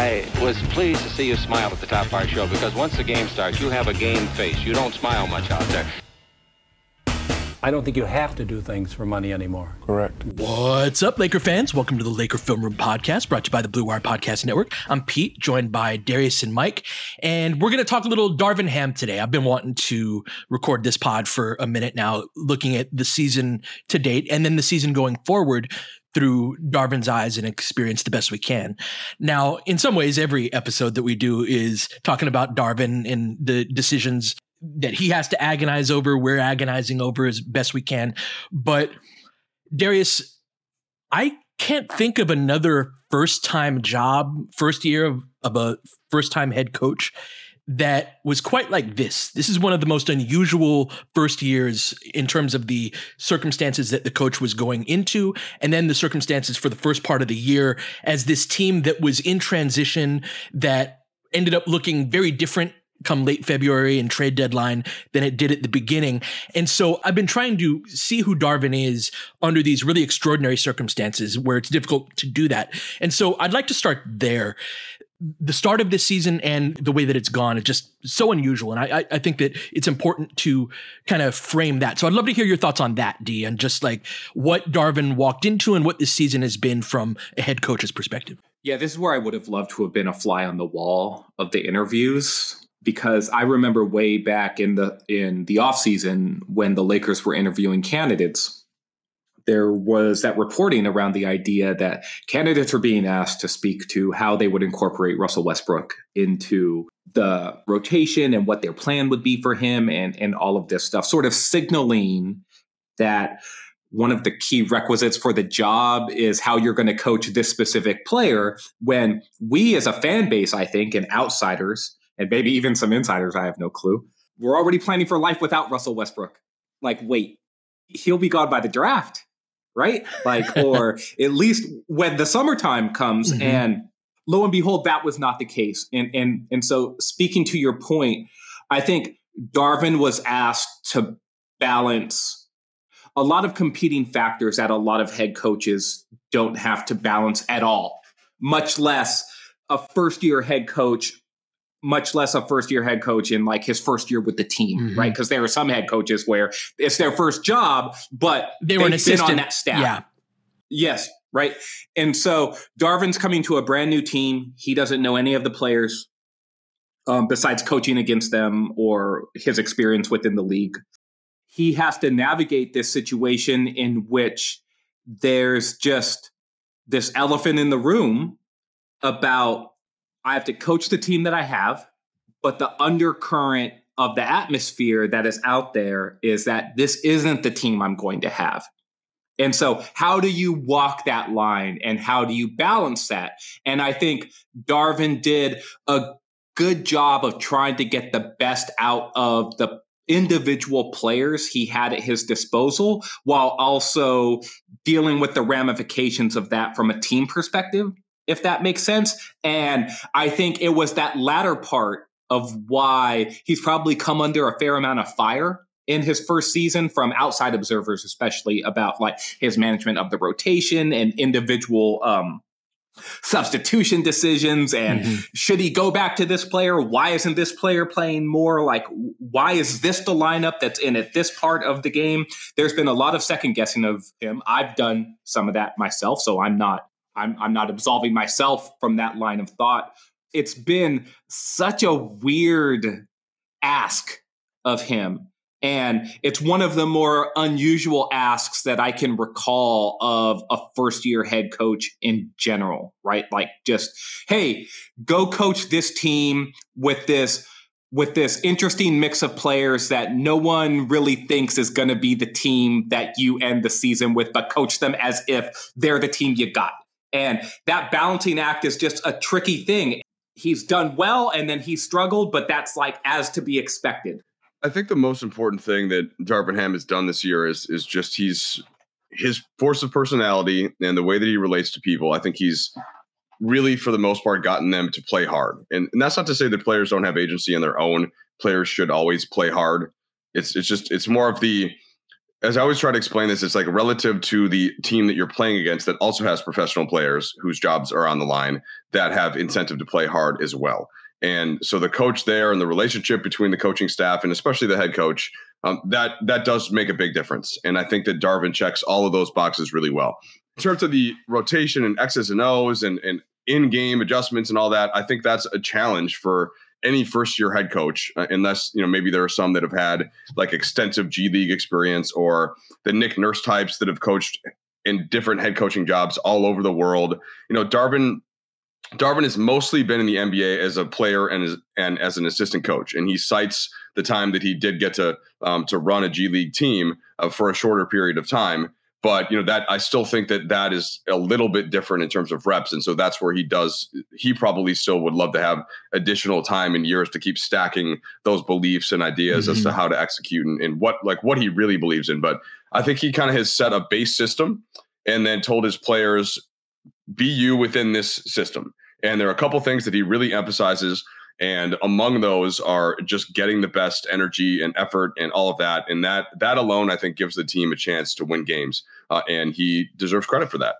I was pleased to see you smile at the top of our show because once the game starts, you have a game face. You don't smile much out there. I don't think you have to do things for money anymore. Correct. What's up, Laker fans? Welcome to the Laker Film Room Podcast, brought to you by the Blue Wire Podcast Network. I'm Pete, joined by Darius and Mike, and we're going to talk a little Darvin Ham today. I've been wanting to record this pod for a minute now, looking at the season to date and then the season going forward through Darvin's eyes and experience the best we can. Now, in some ways, every episode that we do is talking about Darvin and the decisions that he has to agonize over. We're agonizing over as best we can. But Darius, I can't think of another first time job, first year of, of a first time head coach that was quite like this. This is one of the most unusual first years in terms of the circumstances that the coach was going into, and then the circumstances for the first part of the year as this team that was in transition that ended up looking very different come late February and trade deadline than it did at the beginning. And so I've been trying to see who Darvin is under these really extraordinary circumstances where it's difficult to do that. And so I'd like to start there the start of this season and the way that it's gone is just so unusual. And I, I think that it's important to kind of frame that. So I'd love to hear your thoughts on that, D, and just like what Darvin walked into and what this season has been from a head coach's perspective. Yeah, this is where I would have loved to have been a fly on the wall of the interviews because I remember way back in the in the offseason when the Lakers were interviewing candidates there was that reporting around the idea that candidates are being asked to speak to how they would incorporate Russell Westbrook into the rotation and what their plan would be for him and, and all of this stuff, sort of signaling that one of the key requisites for the job is how you're going to coach this specific player. When we, as a fan base, I think, and outsiders, and maybe even some insiders, I have no clue, we're already planning for life without Russell Westbrook. Like, wait, he'll be gone by the draft right? Like, or at least when the summertime comes mm-hmm. and lo and behold, that was not the case. And and and so speaking to your point, I think Darvin was asked to balance a lot of competing factors that a lot of head coaches don't have to balance at all, much less a first year head coach much less a first year head coach in like his first year with the team, mm-hmm. right? Because there are some head coaches where it's their first job, but they were an assistant on that staff. Yeah. Yes, right. And so Darvin's coming to a brand new team. He doesn't know any of the players um, besides coaching against them or his experience within the league. He has to navigate this situation in which there's just this elephant in the room about I have to coach the team that I have, but the undercurrent of the atmosphere that is out there is that this isn't the team I'm going to have. And so, how do you walk that line and how do you balance that? And I think Darvin did a good job of trying to get the best out of the individual players he had at his disposal while also dealing with the ramifications of that from a team perspective if that makes sense. And I think it was that latter part of why he's probably come under a fair amount of fire in his first season from outside observers, especially about like his management of the rotation and individual um, substitution decisions and mm-hmm. should he go back to this player why isn't this player playing more like why is this the lineup that's in at this part of the game there's been a lot of second guessing of him i've done some of that myself so i'm not i'm, I'm not absolving myself from that line of thought it's been such a weird ask of him and it's one of the more unusual asks that I can recall of a first year head coach in general, right? Like just, hey, go coach this team with this with this interesting mix of players that no one really thinks is going to be the team that you end the season with, but coach them as if they're the team you got. And that balancing act is just a tricky thing. He's done well and then he struggled, but that's like as to be expected. I think the most important thing that Darvin Ham has done this year is is just he's his force of personality and the way that he relates to people. I think he's really, for the most part, gotten them to play hard. And, and that's not to say that players don't have agency on their own. Players should always play hard. It's it's just it's more of the as I always try to explain this, it's like relative to the team that you're playing against that also has professional players whose jobs are on the line that have incentive to play hard as well. And so the coach there and the relationship between the coaching staff and especially the head coach, um, that that does make a big difference. And I think that Darvin checks all of those boxes really well. In terms of the rotation and X's and O's and, and in-game adjustments and all that, I think that's a challenge for any first-year head coach, uh, unless you know maybe there are some that have had like extensive G League experience or the Nick Nurse types that have coached in different head coaching jobs all over the world. You know, Darvin Darvin has mostly been in the NBA as a player and as, and as an assistant coach, and he cites the time that he did get to um, to run a G League team uh, for a shorter period of time. But you know that I still think that that is a little bit different in terms of reps, and so that's where he does. He probably still would love to have additional time and years to keep stacking those beliefs and ideas mm-hmm. as to mm-hmm. how to execute and, and what like what he really believes in. But I think he kind of has set a base system and then told his players be you within this system. And there are a couple things that he really emphasizes. And among those are just getting the best energy and effort and all of that. And that that alone, I think, gives the team a chance to win games. Uh, and he deserves credit for that.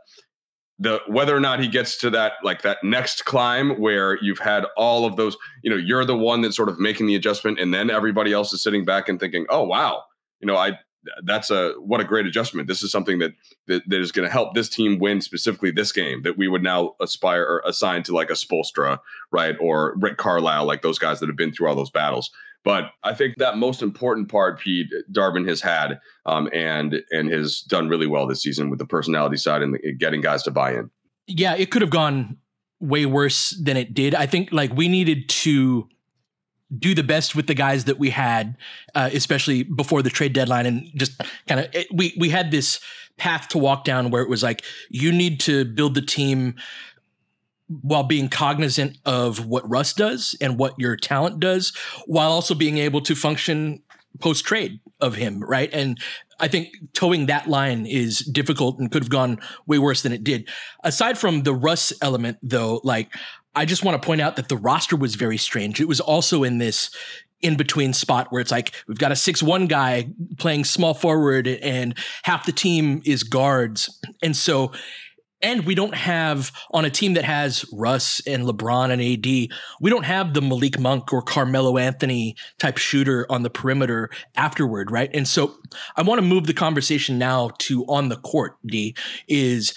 The whether or not he gets to that like that next climb where you've had all of those, you know, you're the one that's sort of making the adjustment, and then everybody else is sitting back and thinking, "Oh wow, you know, I that's a what a great adjustment. This is something that that, that is going to help this team win specifically this game that we would now aspire or assign to like a Spoelstra, right, or Rick Carlisle, like those guys that have been through all those battles. But I think that most important part, Pete Darvin has had, um, and and has done really well this season with the personality side and the, getting guys to buy in. Yeah, it could have gone way worse than it did. I think like we needed to do the best with the guys that we had, uh, especially before the trade deadline, and just kind of we we had this path to walk down where it was like you need to build the team while being cognizant of what Russ does and what your talent does, while also being able to function post trade of him, right? And I think toeing that line is difficult and could have gone way worse than it did. Aside from the Russ element, though, like I just want to point out that the roster was very strange. It was also in this in between spot where it's like we've got a 6-1 guy playing small forward and half the team is guards. And so and we don't have on a team that has Russ and LeBron and AD, we don't have the Malik Monk or Carmelo Anthony type shooter on the perimeter afterward, right? And so I want to move the conversation now to on the court, D, is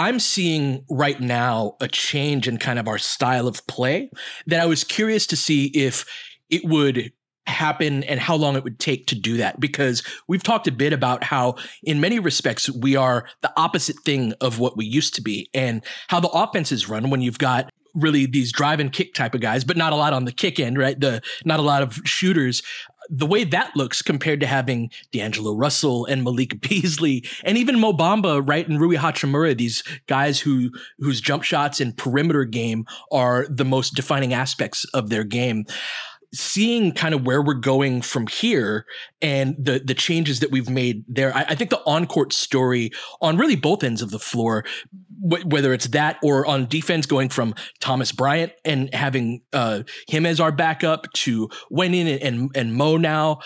I'm seeing right now a change in kind of our style of play that I was curious to see if it would happen and how long it would take to do that. Because we've talked a bit about how in many respects we are the opposite thing of what we used to be and how the offenses run when you've got really these drive and kick type of guys but not a lot on the kick end right? The not a lot of shooters the way that looks compared to having D'Angelo Russell and Malik Beasley and even Mo Bamba, right, and Rui Hachimura, these guys who whose jump shots and perimeter game are the most defining aspects of their game. Seeing kind of where we're going from here and the the changes that we've made there, I, I think the on court story on really both ends of the floor, w- whether it's that or on defense, going from Thomas Bryant and having uh, him as our backup to Wenyen and, and and Mo now,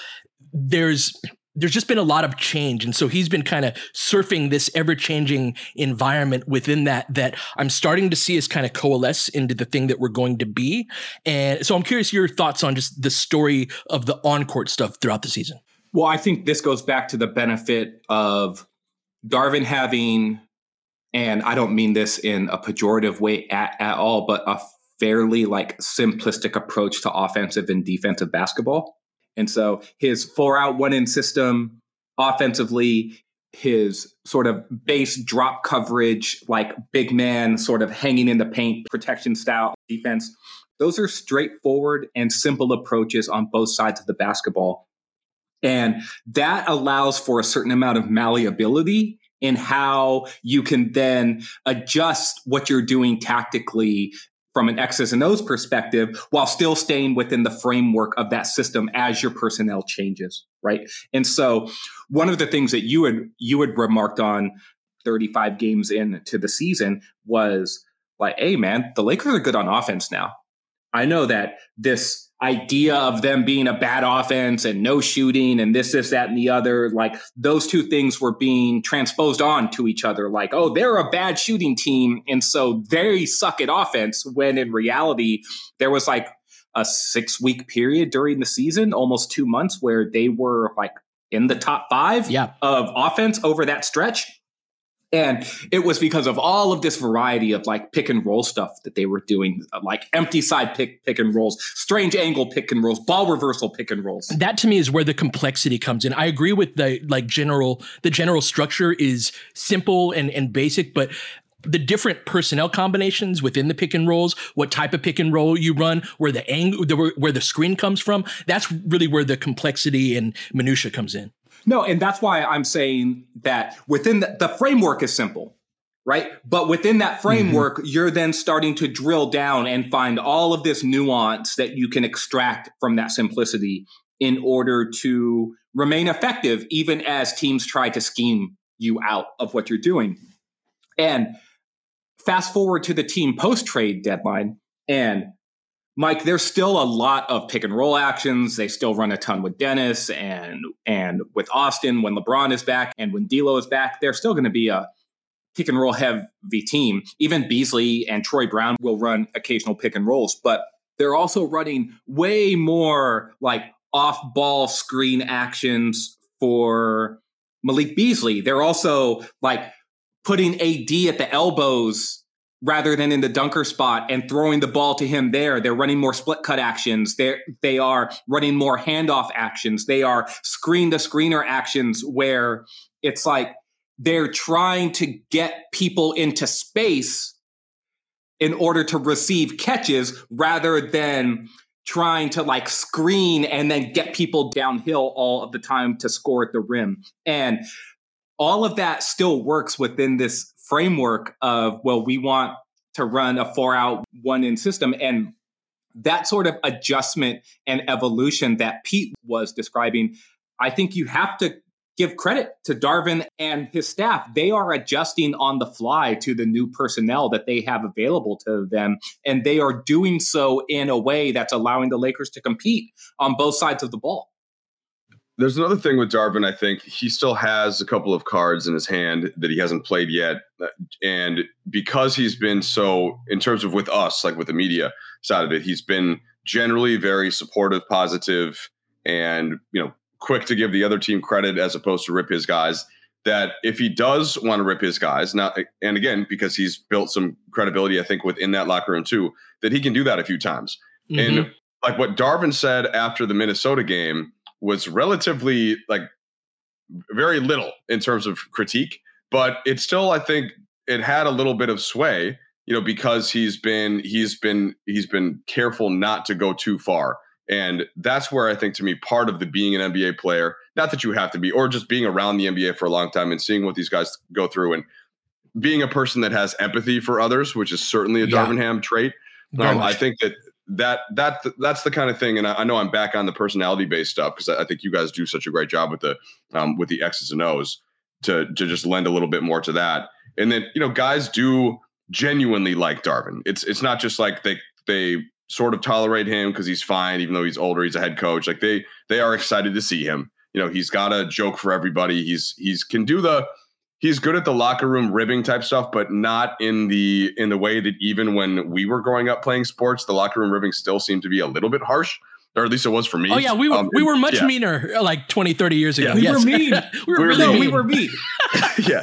there's there's just been a lot of change. And so he's been kind of surfing this ever changing environment within that that i'm starting to see us kind of coalesce into the thing that we're going to be. And so i'm curious your thoughts on just the story of the on-court stuff throughout the season. Well i think this goes back to the benefit of darvin having and i don't mean this in a pejorative way at, at all but a fairly like simplistic approach to offensive and defensive basketball and so his four out, one in system offensively, his sort of base drop coverage, like big man sort of hanging in the paint protection style defense, those are straightforward and simple approaches on both sides of the basketball. And that allows for a certain amount of malleability in how you can then adjust what you're doing tactically from an X's and O's perspective while still staying within the framework of that system as your personnel changes, right? And so one of the things that you had you had remarked on 35 games into the season was like, hey man, the Lakers are good on offense now. I know that this idea of them being a bad offense and no shooting and this, this, that, and the other, like those two things were being transposed on to each other. Like, oh, they're a bad shooting team. And so they suck at offense. When in reality, there was like a six week period during the season, almost two months, where they were like in the top five yeah. of offense over that stretch. And it was because of all of this variety of like pick and roll stuff that they were doing, like empty side pick pick and rolls, strange angle pick and rolls, ball reversal pick and rolls. That to me is where the complexity comes in. I agree with the like general the general structure is simple and and basic, but the different personnel combinations within the pick and rolls, what type of pick and roll you run, where the angle, the, where the screen comes from, that's really where the complexity and minutia comes in. No, and that's why I'm saying that within the, the framework is simple, right? But within that framework, mm-hmm. you're then starting to drill down and find all of this nuance that you can extract from that simplicity in order to remain effective, even as teams try to scheme you out of what you're doing. And fast forward to the team post trade deadline, and Mike, there's still a lot of pick and roll actions. They still run a ton with Dennis and and with Austin when LeBron is back and when D'Lo is back. They're still going to be a pick and roll heavy team. Even Beasley and Troy Brown will run occasional pick and rolls, but they're also running way more like off ball screen actions for Malik Beasley. They're also like putting AD at the elbows rather than in the dunker spot and throwing the ball to him there. They're running more split cut actions. They they are running more handoff actions. They are screen to screener actions where it's like they're trying to get people into space in order to receive catches rather than trying to like screen and then get people downhill all of the time to score at the rim. And all of that still works within this framework of well we want to run a four out one in system and that sort of adjustment and evolution that Pete was describing I think you have to give credit to Darvin and his staff. They are adjusting on the fly to the new personnel that they have available to them. And they are doing so in a way that's allowing the Lakers to compete on both sides of the ball. There's another thing with Darvin. I think he still has a couple of cards in his hand that he hasn't played yet, and because he's been so, in terms of with us, like with the media side of it, he's been generally very supportive, positive, and you know, quick to give the other team credit as opposed to rip his guys. That if he does want to rip his guys now, and again because he's built some credibility, I think within that locker room too, that he can do that a few times. Mm-hmm. And like what Darvin said after the Minnesota game was relatively like very little in terms of critique, but it still, I think, it had a little bit of sway, you know, because he's been he's been he's been careful not to go too far. And that's where I think to me part of the being an NBA player, not that you have to be, or just being around the NBA for a long time and seeing what these guys go through and being a person that has empathy for others, which is certainly a yeah. Trait. Um, I think that that that that's the kind of thing and I, I know i'm back on the personality based stuff because I, I, think you guys do such a great job with the um, with the x's and o's to to just lend a little bit more to that. And then you know guys do genuinely like darvin. It's it's not just like they they sort of tolerate him because he's fine even though he's older he's a head coach. Like they they are excited to see him. You know, he's got a joke for everybody. He's he's can do the he's good at the locker room ribbing type stuff, but not in the in the way that even when we were growing up playing sports, the locker room ribbing still seemed to be a little bit harsh. Or at least it was for me. Oh yeah, we were Um, we were much yeah. meaner uh, like 20, 30 years ago. Yeah. We yes. were mean. we were We were really mean. we were mean. yeah.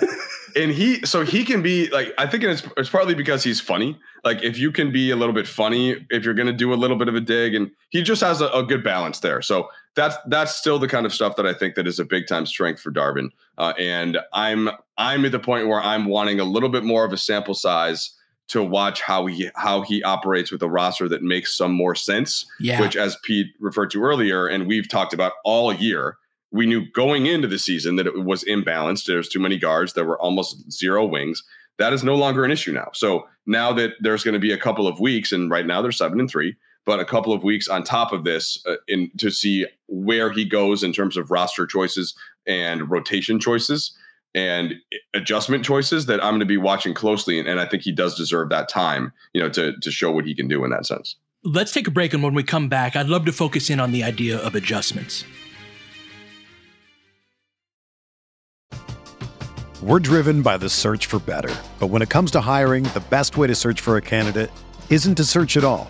And he, so he can be like, I think it's, it's partly because he's funny. Like, if you can be a little bit funny, if you're going to do a little bit of a dig, and he just has a, a good balance there. So that's that's still the kind of stuff that I think that is a big time strength for Darvin. Uh, and I'm I'm at the point where I'm wanting a little bit more of a sample size to watch how he how he operates with a roster that makes some more sense Yeah. which as Pete referred to earlier, and we've talked about all year, we knew going into the season that it was imbalanced. There's too many guards. There were almost zero wings. That is no longer an issue now. So now that there's going to be a couple of weeks, and right now they're seven and three, but a couple of weeks on top of this, uh, in to see where he goes in terms of roster choices and rotation choices and adjustment choices that I'm going to be watching closely, and, and I think he does deserve that time, you know, to to show what he can do in that sense. Let's take a break, and when we come back, I'd love to focus in on the idea of adjustments. We're driven by the search for better. But when it comes to hiring, the best way to search for a candidate isn't to search at all.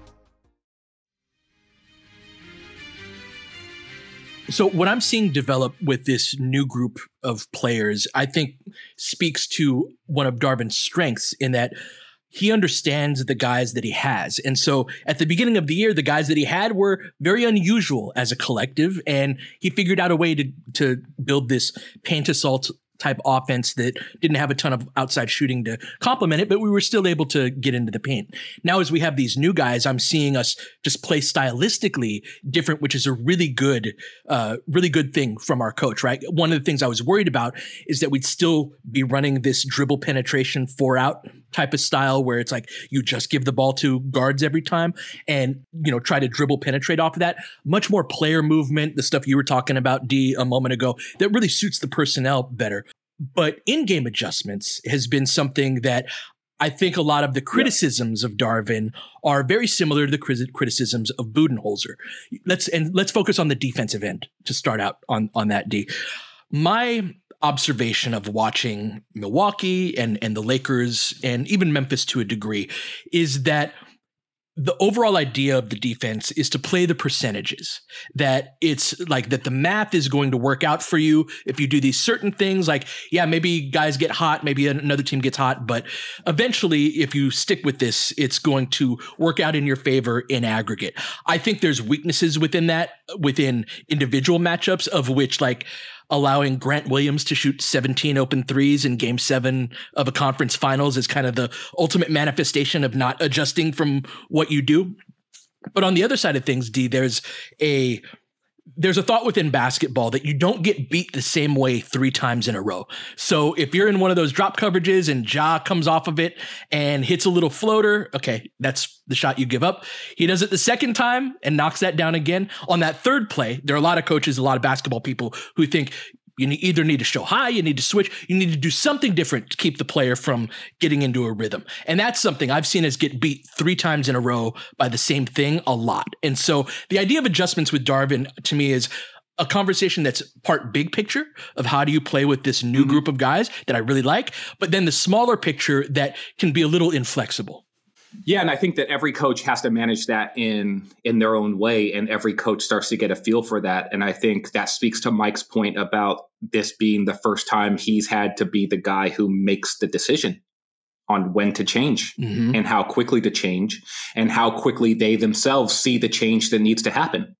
So what I'm seeing develop with this new group of players, I think speaks to one of Darvin's strengths in that he understands the guys that he has. And so at the beginning of the year, the guys that he had were very unusual as a collective. And he figured out a way to, to build this paint assault type offense that didn't have a ton of outside shooting to complement it, but we were still able to get into the paint. Now, as we have these new guys, I'm seeing us just play stylistically different, which is a really good, uh, really good thing from our coach, right? One of the things I was worried about is that we'd still be running this dribble penetration four out type of style where it's like you just give the ball to guards every time and you know try to dribble penetrate off of that much more player movement the stuff you were talking about d a moment ago that really suits the personnel better but in-game adjustments has been something that I think a lot of the criticisms of Darvin are very similar to the criticisms of Budenholzer. Let's and let's focus on the defensive end to start out on on that D. My observation of watching Milwaukee and and the Lakers and even Memphis to a degree is that the overall idea of the defense is to play the percentages that it's like that the math is going to work out for you if you do these certain things. Like yeah maybe guys get hot maybe another team gets hot but eventually if you stick with this it's going to work out in your favor in aggregate. I think there's weaknesses within that within individual matchups of which like allowing Grant Williams to shoot 17 open threes in game seven of a conference finals is kind of the ultimate manifestation of not adjusting from what you do. But on the other side of things, D, there's a there's a thought within basketball that you don't get beat the same way three times in a row. So if you're in one of those drop coverages and Ja comes off of it and hits a little floater, okay, that's the shot you give up. He does it the second time and knocks that down again. On that third play, there are a lot of coaches, a lot of basketball people who think you either need to show high, you need to switch, you need to do something different to keep the player from getting into a rhythm. And that's something I've seen us get beat three times in a row by the same thing a lot. And so the idea of adjustments with Darvin to me is a conversation that's part big picture of how do you play with this new mm-hmm. group of guys that I really like, but then the smaller picture that can be a little inflexible. Yeah, and I think that every coach has to manage that in in their own way, and every coach starts to get a feel for that. And I think that speaks to Mike's point about this being the first time he's had to be the guy who makes the decision on when to change mm-hmm. and how quickly to change, and how quickly they themselves see the change that needs to happen.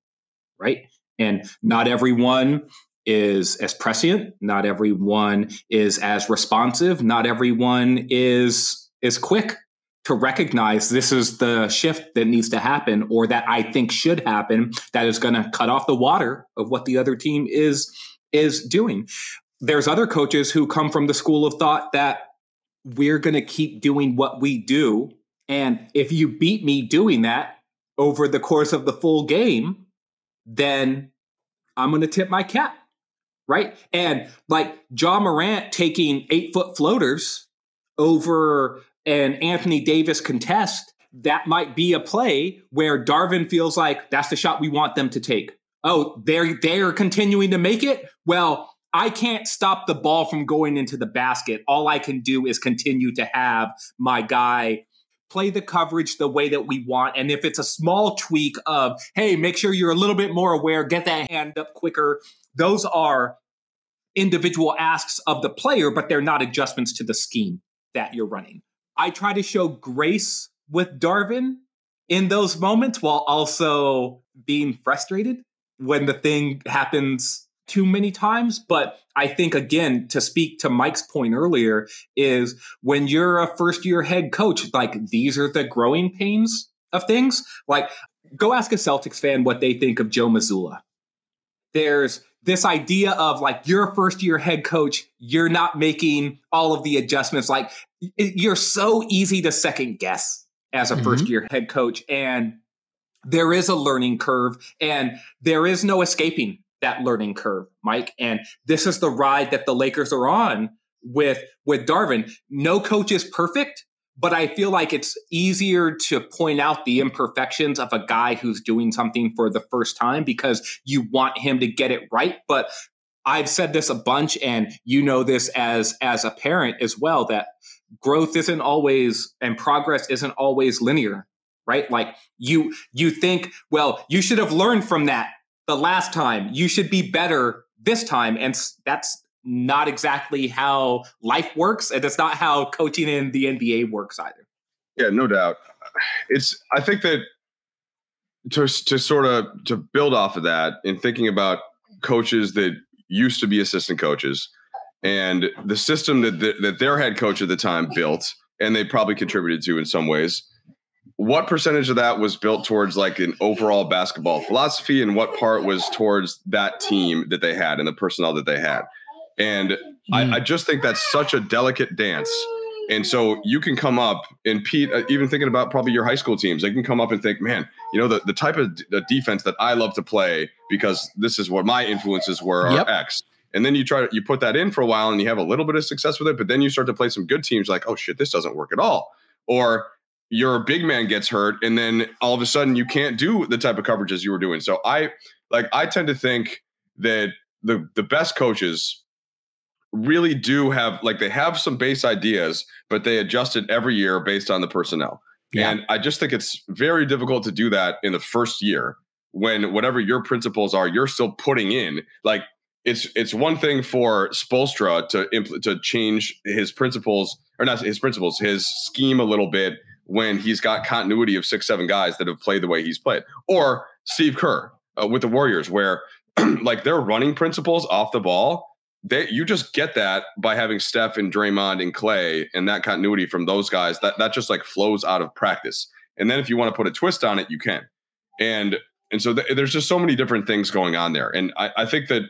Right, and not everyone is as prescient. Not everyone is as responsive. Not everyone is is quick to recognize this is the shift that needs to happen or that I think should happen that is going to cut off the water of what the other team is is doing. There's other coaches who come from the school of thought that we're going to keep doing what we do and if you beat me doing that over the course of the full game then I'm going to tip my cap. Right? And like Ja Morant taking 8-foot floaters over an Anthony Davis contest, that might be a play where Darvin feels like that's the shot we want them to take. Oh, they're they're continuing to make it. Well, I can't stop the ball from going into the basket. All I can do is continue to have my guy play the coverage the way that we want. And if it's a small tweak of, hey, make sure you're a little bit more aware, get that hand up quicker, those are individual asks of the player, but they're not adjustments to the scheme that you're running. I try to show grace with Darvin in those moments while also being frustrated when the thing happens too many times. But I think, again, to speak to Mike's point earlier, is when you're a first year head coach, like these are the growing pains of things. Like, go ask a Celtics fan what they think of Joe Mazzulla. There's this idea of like you're a first year head coach, you're not making all of the adjustments. Like you're so easy to second guess as a mm-hmm. first year head coach. And there is a learning curve and there is no escaping that learning curve, Mike. And this is the ride that the Lakers are on with with Darvin. No coach is perfect, but I feel like it's easier to point out the imperfections of a guy who's doing something for the first time because you want him to get it right. But I've said this a bunch, and you know this as as a parent as well that growth isn't always and progress isn't always linear right like you you think well you should have learned from that the last time you should be better this time and that's not exactly how life works, and that's not how coaching in the NBA works either. Yeah, no doubt. It's I think that to to sort of to build off of that in thinking about coaches that used to be assistant coaches and the system that the, that their head coach at the time built and they probably contributed to in some ways what percentage of that was built towards like an overall basketball philosophy and what part was towards that team that they had and the personnel that they had and mm. I, hmm. I, just think that's such a delicate dance. And so you can come up and Pete, uh, even thinking about probably your high school teams, they can come up and think, man, you know, the, the type of d- the defense that I love to play because this is what my influences were yep. X. And then you try you put that in for a while and you have a little bit of success with it, but then you start to play some good teams like, oh shit, this doesn't work at all. Or your big man gets hurt and then all of a sudden you can't do the type of coverages you were doing. So I like I tend to think that the the best coaches really do have like they have some base ideas, but they adjust it every year based on the personnel. Yeah. And I just think it's very difficult to do that in the first year when whatever your principles are, you're still putting in. Like it's it's one thing for Spoelstra to impl- to change his principles or not his principles, his scheme a little bit when he's got continuity of six seven guys that have played the way he's played, or Steve Kerr uh, with the Warriors, where like their running principles off the ball, they you just get that by having Steph and Draymond and Clay and that continuity from those guys. That that just like flows out of practice. And then if you want to put a twist on it, you can. And and so th- there's just so many different things going on there. And I, I think that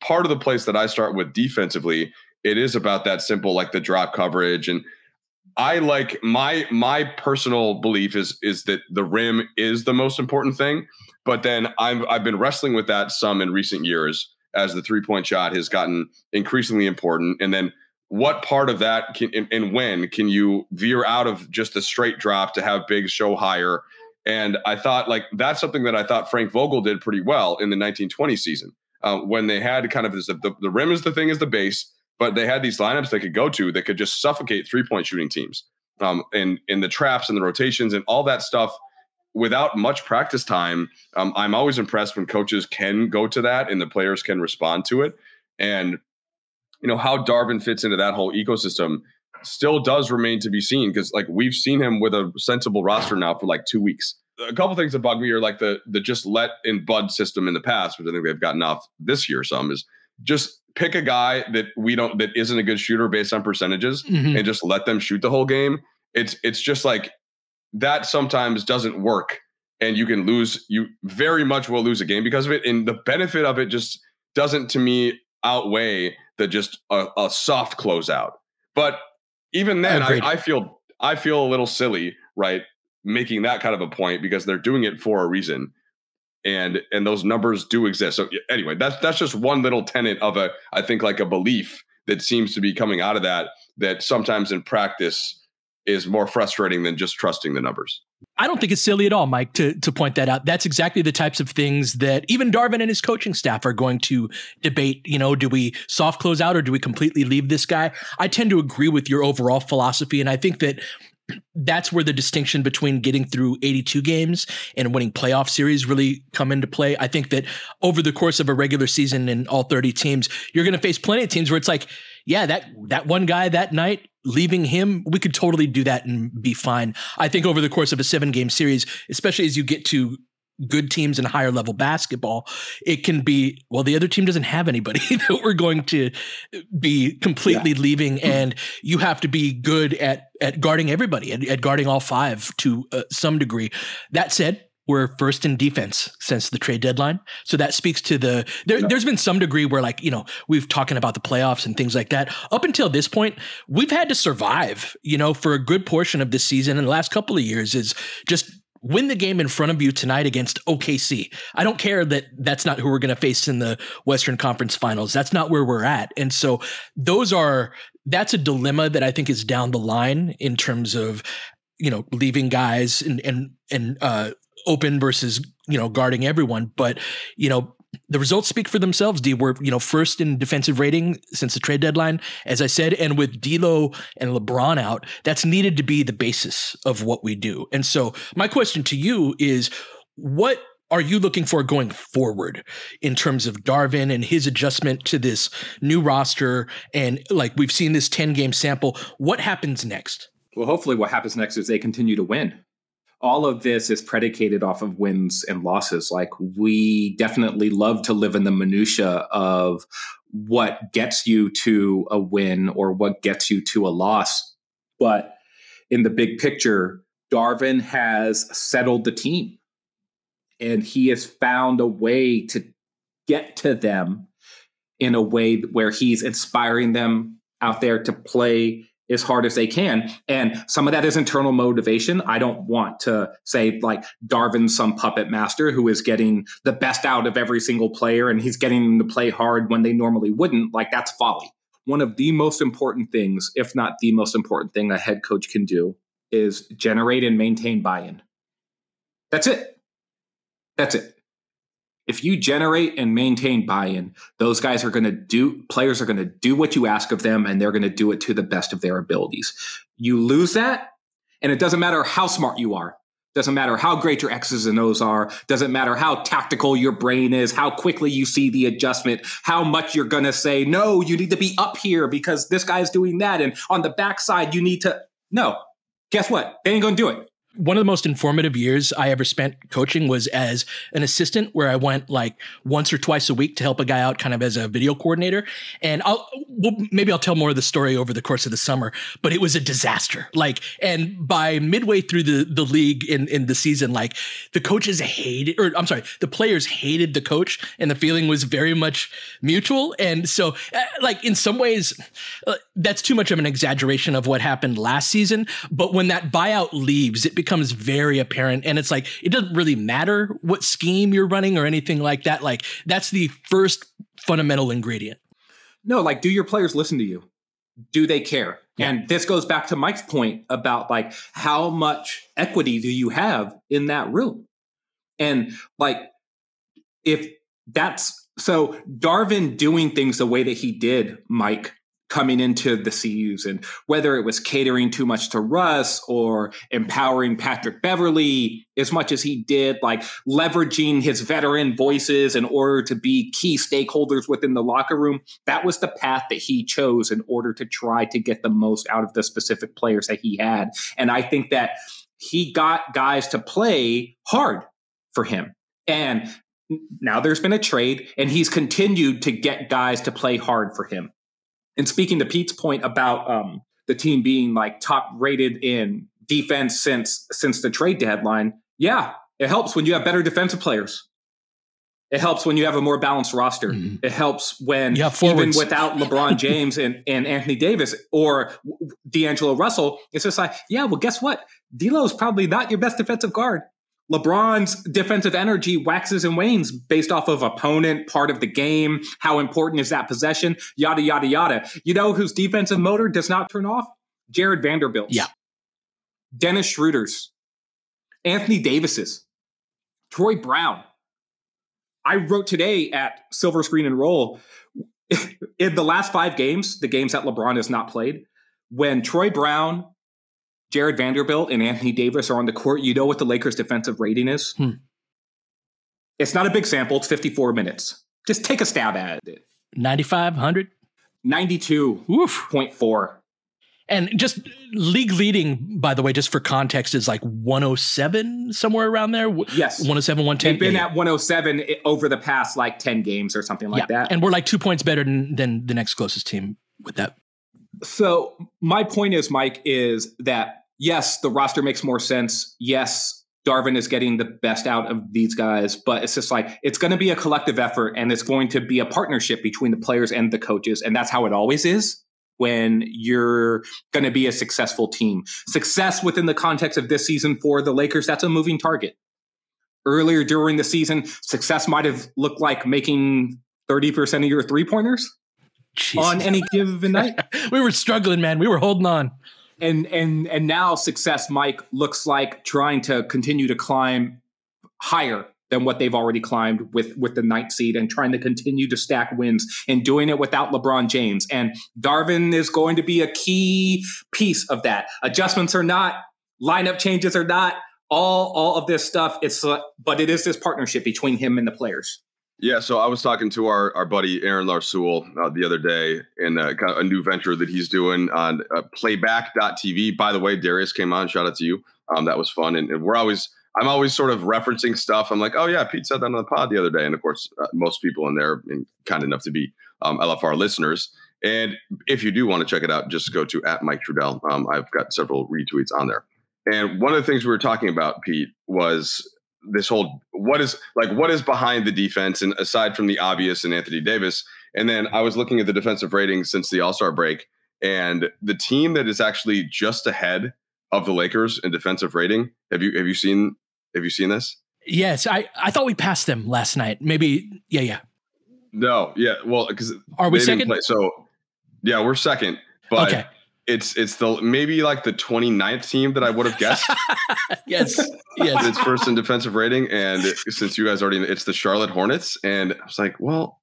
part of the place that I start with defensively, it is about that simple, like the drop coverage. And I like my my personal belief is is that the rim is the most important thing. But then I've I've been wrestling with that some in recent years as the three point shot has gotten increasingly important. And then what part of that can and, and when can you veer out of just a straight drop to have big show higher? And I thought like that's something that I thought Frank Vogel did pretty well in the 1920 season uh, when they had kind of this, the, the rim is the thing is the base, but they had these lineups they could go to that could just suffocate three point shooting teams. Um, and in the traps and the rotations and all that stuff without much practice time. Um, I'm always impressed when coaches can go to that and the players can respond to it. And you know how Darvin fits into that whole ecosystem still does remain to be seen because like we've seen him with a sensible roster now for like two weeks a couple things that bug me are like the the just let in bud system in the past, which I think they've gotten off this year. Some is just pick a guy that we don't that isn't a good shooter based on percentages mm-hmm. and just let them shoot the whole game. It's it's just like that sometimes doesn't work and you can lose you very much will lose a game because of it and the benefit of it just doesn't to me outweigh the just a, a soft closeout but even then I, I, feel i feel a little silly right making that kind of a point because they're doing it for a reason and and those numbers do exist so anyway that's that's just one little tenet of a i think like a belief that seems to be coming out of that that sometimes in practice is more frustrating than just trusting the numbers I don't think it's silly at all, Mike, to to point that out. That's exactly the types of things that even Darvin and his coaching staff are going to debate. You know, do we soft close out or do we completely leave this guy? I tend to agree with your overall philosophy, and I think that that's where the distinction between getting through 82 games and winning playoff series really come into play. I think that over the course of a regular season in all 30 teams, you're going to face plenty of teams where it's like, yeah, that that one guy that night, leaving him, we could totally do that and be fine. I think over the course of a seven game series, especially as you get to good teams in higher level basketball, it can be, well, the other team doesn't have anybody that we're going to be completely yeah. leaving. And you have to be good at, at guarding everybody, at, at guarding all five to uh, some degree. That said, we're first in defense since the trade deadline. So that speaks to the there, has been some degree where like, you know, we've talking about the playoffs and things like that. Up until this point, we've had to survive, you know, for a good portion of this season and the last couple of years is just win the game in front of you tonight against OKC. I don't care that that's not who we're going to face in the Western Conference Finals. That's not where we're at. And so those are that's a dilemma that I think is down the line in terms of you know leaving guys and and and uh open versus you know guarding everyone but you know the results speak for themselves. D were you know first in defensive rating since the trade deadline, as I said, and with D'Lo and LeBron out, that's needed to be the basis of what we do. And so my question to you is, what are you looking for going forward in terms of Darvin and his adjustment to this new roster? And like we've seen this 10 game sample, what happens next? Well, hopefully, what happens next is they continue to win all of this is predicated off of wins and losses. Like we definitely love to live in the minutia of what gets you to a win or what gets you to a loss. But in the big picture, Darvin has settled the team and he has found a way to get to them in a way where he's inspiring them out there to play as hard as they can. And some of that is internal motivation. I don't want to say like Darvin's some puppet master who is getting the best out of every single player and he's getting them to play hard when they normally wouldn't. Like that's folly. One of the most important things, if not the most important thing a head coach can do, is generate and maintain buy in. That's it. That's it if you generate and maintain buy-in, those guys are going to do players are going to do what you ask of them and they're going to do it to the best of their abilities. You lose that And it doesn't matter how smart you are. Doesn't matter how great your X's and O's are. Doesn't matter how tactical your brain is, how quickly you see the adjustment, how much you're going to say, no, you need to be up here because this guy's doing that. And on the backside, you need to. No. Guess what? They ain't going to do it one of the most informative years I ever spent coaching was as an assistant, where I went like once or twice a week to help a guy out, kind of as a video coordinator. And I'll well, maybe I'll tell more of the story over the course of the summer. But it was a disaster. Like, and by midway through the the league in in the season, like the coaches hated, or I'm sorry, the players hated the coach, and the feeling was very much mutual. And so, uh, like in some ways, uh, that's too much of an exaggeration of what happened last season. But when that buyout leaves, it becomes very apparent. And it's like, it doesn't really matter what scheme you're running or anything like that. Like, that's the first fundamental ingredient. No, like, do your players listen to you? Do they care? Yeah. And this goes back to Mike's point about like, how much equity do you have in that room? And like, if that's so Darvin doing things the way that he did, Mike, coming into the CUs and whether it was catering too much to Russ or empowering Patrick Beverley as much as he did, like leveraging his veteran voices in order to be key stakeholders within the locker room. That was the path that he chose in order to try to get the most out of the specific players that he had. And I think that he got guys to play hard for him. And now there's been a trade, and he's continued to get guys to play hard for him. And speaking to Pete's point about um, the team being like top rated in defense since since the trade deadline, yeah, it helps when you have better defensive players. It helps when you have a more balanced roster. Mm-hmm. It helps when even without LeBron James and, and Anthony Davis or D'Angelo Russell, it's just like, yeah, well, guess what? D'Lo is probably not your best defensive guard. LeBron's defensive energy waxes and wanes based off of opponent, part of the game, how important is that possession, yada, yada, yada. You know whose defensive motor does not turn off? Jarred Vanderbilt. Yeah. Dennis Schroeder's, Anthony Davis's, Troy Brown. I wrote today at Silver Screen and Roll in the last five games, the games that LeBron has not played, when Troy Brown, Jarred Vanderbilt and Anthony Davis are on the court, you know what the Lakers' defensive rating is? Hmm. It's not a big sample, it's 54 minutes. Just take a stab at it. 9,500? 92.4. And just league leading, by the way, just for context, is like 107, somewhere around there. Yes. 107, 110. They've been yeah. at 107 over the past like 10 games or something like yeah. that. And we're like two points better than, than the next closest team with that. So my point is, Mike, is that yes, the roster makes more sense. Yes, Darvin is getting the best out of these guys, but it's just like it's going to be a collective effort and it's going to be a partnership between the players and the coaches. And that's how it always is when you're going to be a successful team. Success within the context of this season for the Lakers, that's a moving target. Earlier during the season, success might have looked like making 30% of your three pointers on any given night. we were struggling, man. We were holding on. And and and now success Mike looks like trying to continue to climb higher than what they've already climbed with with the ninth seed and trying to continue to stack wins and doing it without LeBron James. And Darvin is going to be a key piece of that. Adjustments are not, lineup changes are not, all all of this stuff. It's but it is this partnership between him and the players. Yeah, so I was talking to our, our buddy Aaron Larsuel uh, the other day in uh, kind of a new venture that he's doing on uh, playback.tv. By the way, Darius came on. Shout out to you. Um, that was fun. And, and, we're always, I'm always sort of referencing stuff. I'm like, oh, yeah, Pete said that on the pod the other day. And of course, uh, most people in there are kind enough to be um, LFR listeners. And if you do want to check it out, just go to at Mike Trudell. Um, I've got several retweets on there. And one of the things we were talking about, Pete, was this whole what is like what is behind the defense and aside from the obvious and Anthony Davis. And then I was looking at the defensive rating since the All Star break, and the team that is actually just ahead of the Lakers in defensive rating. Have you have you seen have you seen this? Yes, I I thought we passed them last night. Maybe yeah yeah. No, yeah, well, because are we second? Play, so yeah, we're second. But okay it's it's the maybe like the 29th team that I would have guessed. yes, yes. It's first in defensive rating, and it, since you guys already, it's the Charlotte Hornets, and I was like, well,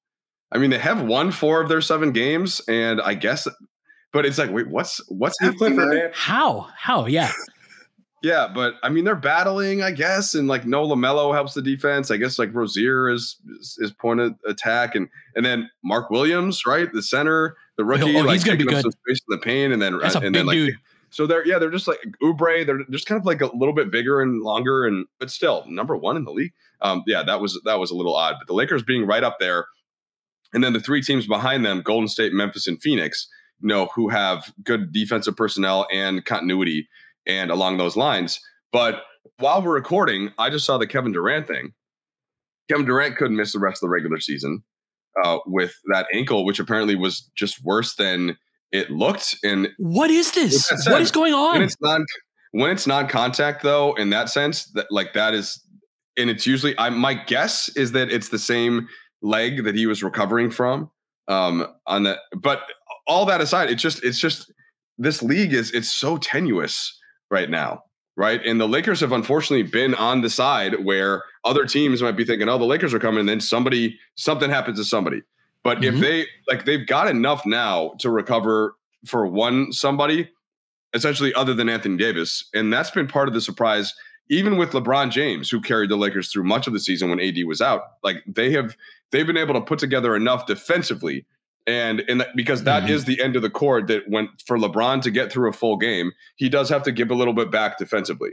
I mean, they have won four of their seven games, and I guess, but it's like, wait, what's what's happening? How? How? Yeah. Yeah, but I mean they're battling, I guess, and like no Lamelo helps the defense. I guess like Rozier is is, is point of attack, and and then Mark Williams, right, the center, the rookie, Oh, like he's gonna be taking good. space in the paint, and then That's a and big then like dude. so they're yeah they're just like Oubre, they're just kind of like a little bit bigger and longer, and but still number one in the league. Um, yeah, that was that was a little odd, but the Lakers being right up there, and then the three teams behind them, Golden State, Memphis, and Phoenix, you know, who have good defensive personnel and continuity and along those lines. But while we're recording, I just saw the Kevin Durant thing. Kevin Durant couldn't miss the rest of the regular season uh, with that ankle, which apparently was just worse than it looked. And What is this? That What said, is going when on? it's non when it's non-contact though, in that sense, that like that is, and it's usually I my guess is that it's the same leg that he was recovering from. Um, on that, but all that aside, it's just it's just this league is it's so tenuous right now, right? And the Lakers have unfortunately been on the side where other teams might be thinking, "Oh, the Lakers are coming," and then somebody something happens to somebody. But Mhm. if they like, they've got enough now to recover for one somebody, essentially other than Anthony Davis, and that's been part of the surprise. Even with LeBron James, who carried the Lakers through much of the season when AD was out, like they have, they've been able to put together enough defensively, and and that, because that is Mhm. the end of the cord that went for LeBron to get through a full game, he does have to give a little bit back defensively,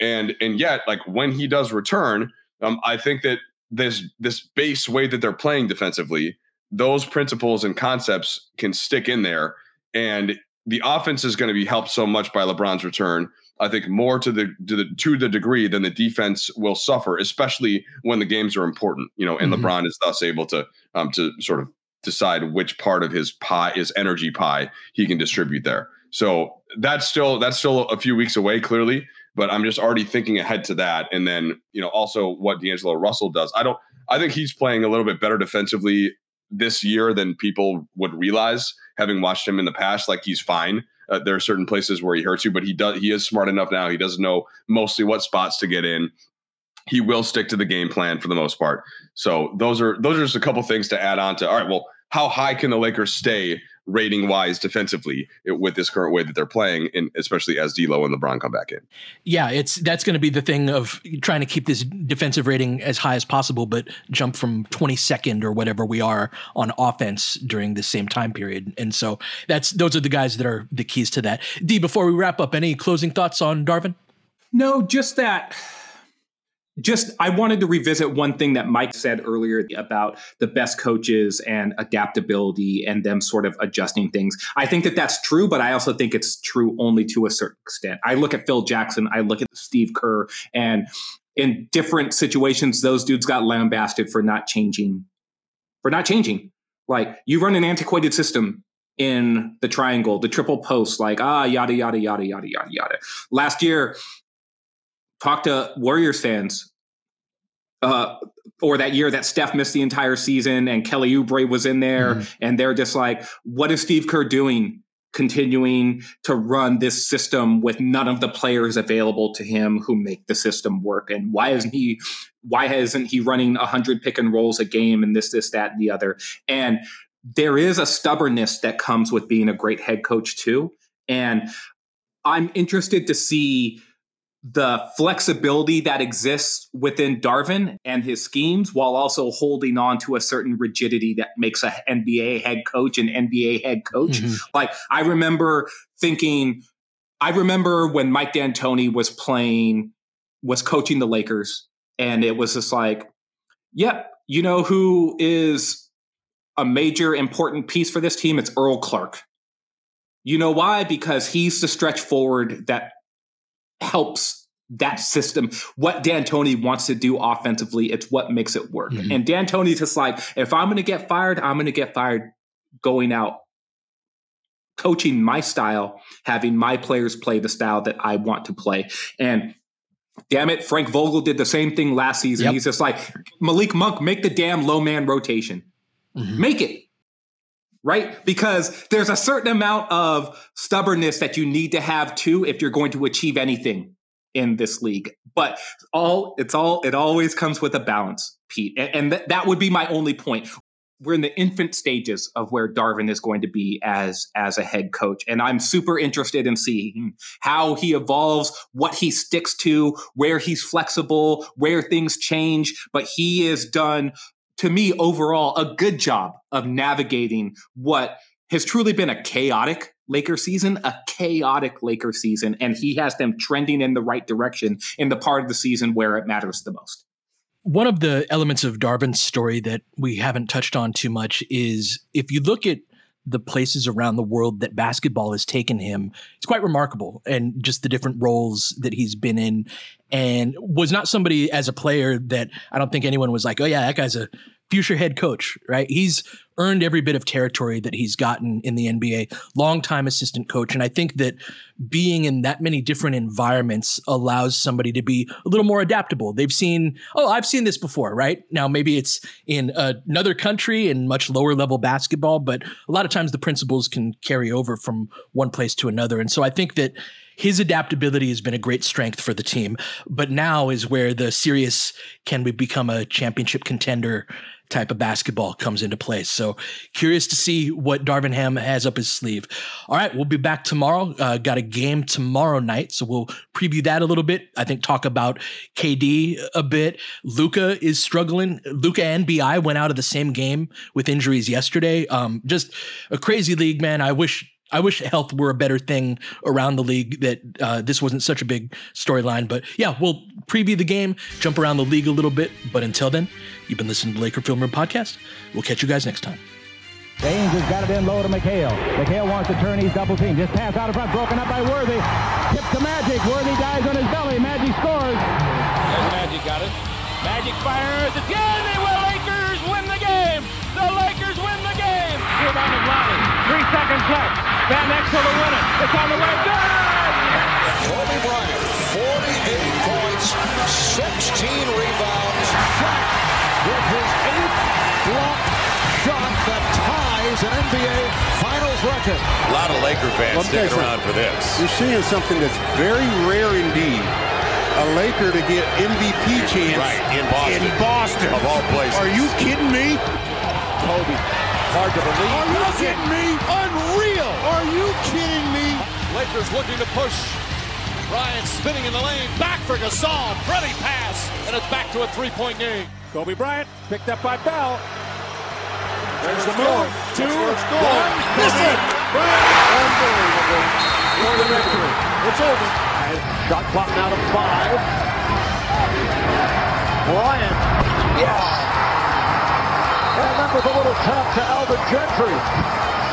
and and yet like when he does return, um, I think that this this base way that they're playing defensively, those principles and concepts can stick in there, and the offense is going to be helped so much by LeBron's return. I think more to the to the to the degree than the defense will suffer, especially when the games are important. You know, and Mhm. LeBron is thus able to um to sort of decide which part of his pie, is energy pie, he can distribute there. So that's still that's still a few weeks away, clearly. But I'm just already thinking ahead to that, and then you know also what D'Angelo Russell does. I don't. I think he's playing a little bit better defensively this year than people would realize, having watched him in the past. Like he's fine. Uh, there are certain places where he hurts you, but he does. He is smart enough now. He does know mostly what spots to get in. He will stick to the game plan for the most part. So those are those are just a couple things to add on to. All right, well, how high can the Lakers stay rating wise defensively with this current way that they're playing, and especially as D'Lo and LeBron come back in? yeah, it's that's going to be the thing of trying to keep this defensive rating as high as possible, but jump from 22nd or whatever we are on offense during the same time period. And so that's those are the guys that are the keys to that. D, before we wrap up, any closing thoughts on Darvin? No, just that. Just I wanted to revisit one thing that Mike said earlier about the best coaches and adaptability and them sort of adjusting things. I think that that's true, but I also think it's true only to a certain extent. I look at Phil Jackson, I look at Steve Kerr, and in different situations, those dudes got lambasted for not changing, for not changing. Like you run an antiquated system in the triangle, the triple post, like ah yada yada yada yada yada yada. Last year, talk to Warriors fans. Uh, or that year that Steph missed the entire season and Kelly Oubre was in there, and they're just like, what is Steve Kerr doing? Continuing to run this system with none of the players available to him who make the system work, and why isn't he? Why isn't he running hundred pick and rolls a game and this, this, that, and the other? And there is a stubbornness that comes with being a great head coach too, and I'm interested to see the flexibility that exists within Darvin and his schemes while also holding on to a certain rigidity that makes a NBA head coach an NBA head coach. Mhm. Like I remember thinking I remember when Mike D'Antoni was playing was coaching the Lakers and it was just like yep, you know who is a major important piece for this team it's Earl Clark. You know why? Because he's the stretch forward that helps that system. What D'Antoni wants to do offensively, it's what makes it work. Mhm. And D'Antoni's just like, if I'm going to get fired, I'm going to get fired going out, coaching my style, having my players play the style that I want to play. And damn it, Frank Vogel did the same thing last season. Yep. He's just like, Malik Monk, make the damn low man rotation. Mhm. Make it. Right? Because there's a certain amount of stubbornness that you need to have too if you're going to achieve anything in this league. But all it's all it always comes with a balance, Pete. And, and th- that would be my only point. we're in the infant stages of where Darvin is going to be as as a head coach and I'm super interested in seeing how he evolves, what he sticks to, where he's flexible, where things change, but he has done to me overall a good job of navigating what has truly been a chaotic Laker season, a chaotic Laker season, and he has them trending in the right direction in the part of the season where it matters the most. One of the elements of Darvin's story that we haven't touched on too much is if you look at the places around the world that basketball has taken him, it's quite remarkable. And just the different roles that he's been in, and was not somebody as a player that I don't think anyone was like, oh, yeah, that guy's a future head coach, right? He's earned every bit of territory that he's gotten in the NBA, longtime assistant coach. And I think that being in that many different environments allows somebody to be a little more adaptable. They've seen, oh, I've seen this before, right? Now, maybe it's in another country in much lower level basketball, but a lot of times the principles can carry over from one place to another. And so I think that his adaptability has been a great strength for the team, but now is where the serious can we become a championship contender type of basketball comes into place. So curious to see what Darvin Ham has up his sleeve. All right, we'll be back tomorrow. Uh, got a game tomorrow night, so we'll preview that a little bit. I think talk about KD a bit. Luka is struggling. Luka and Bi went out of the same game with injuries yesterday. Um, just a crazy league, man. I wish I wish health were a better thing around the league. That uh, this wasn't such a big storyline. But yeah, we'll preview the game, jump around the league a little bit. But until then, you've been listening to the Laker Film Room podcast. We'll catch you guys next time. James has got it in low to McHale. McHale wants to turn. He's double team. Just pass out of front, broken up by Worthy. Tip to Magic. Worthy dies on his belly. Magic scores. There's Magic got it. Magic fires. It's good. They will. Lakers win the game. The Lakers win the game. Rebound of Lonnie. Three seconds left. Van Exel to win it. It's on the way. Good. Kobe Bryant, 48 points, 16 rebounds. Shot with his eighth block shot that ties an NBA Finals record. A lot of Laker fans Well, sticking around for this. You're seeing something that's very rare indeed. A Laker to get MVP chance Right, in Boston. in Boston. Of all places. Are you kidding me? Kobe, hard to believe. Are you kidding me? Unreal. Are you kidding me? Lakers looking to push. Bryant spinning in the lane. Back for Gasol. Pretty pass. And it's back to a three-point game. Kobe Bryant picked up by Bell. There's the move. Two, one. Miss it. Unbelievable. For the victory. It's over. Shot clock now to five. Bryant. Yes. And that was a little tap to Alvin Gentry.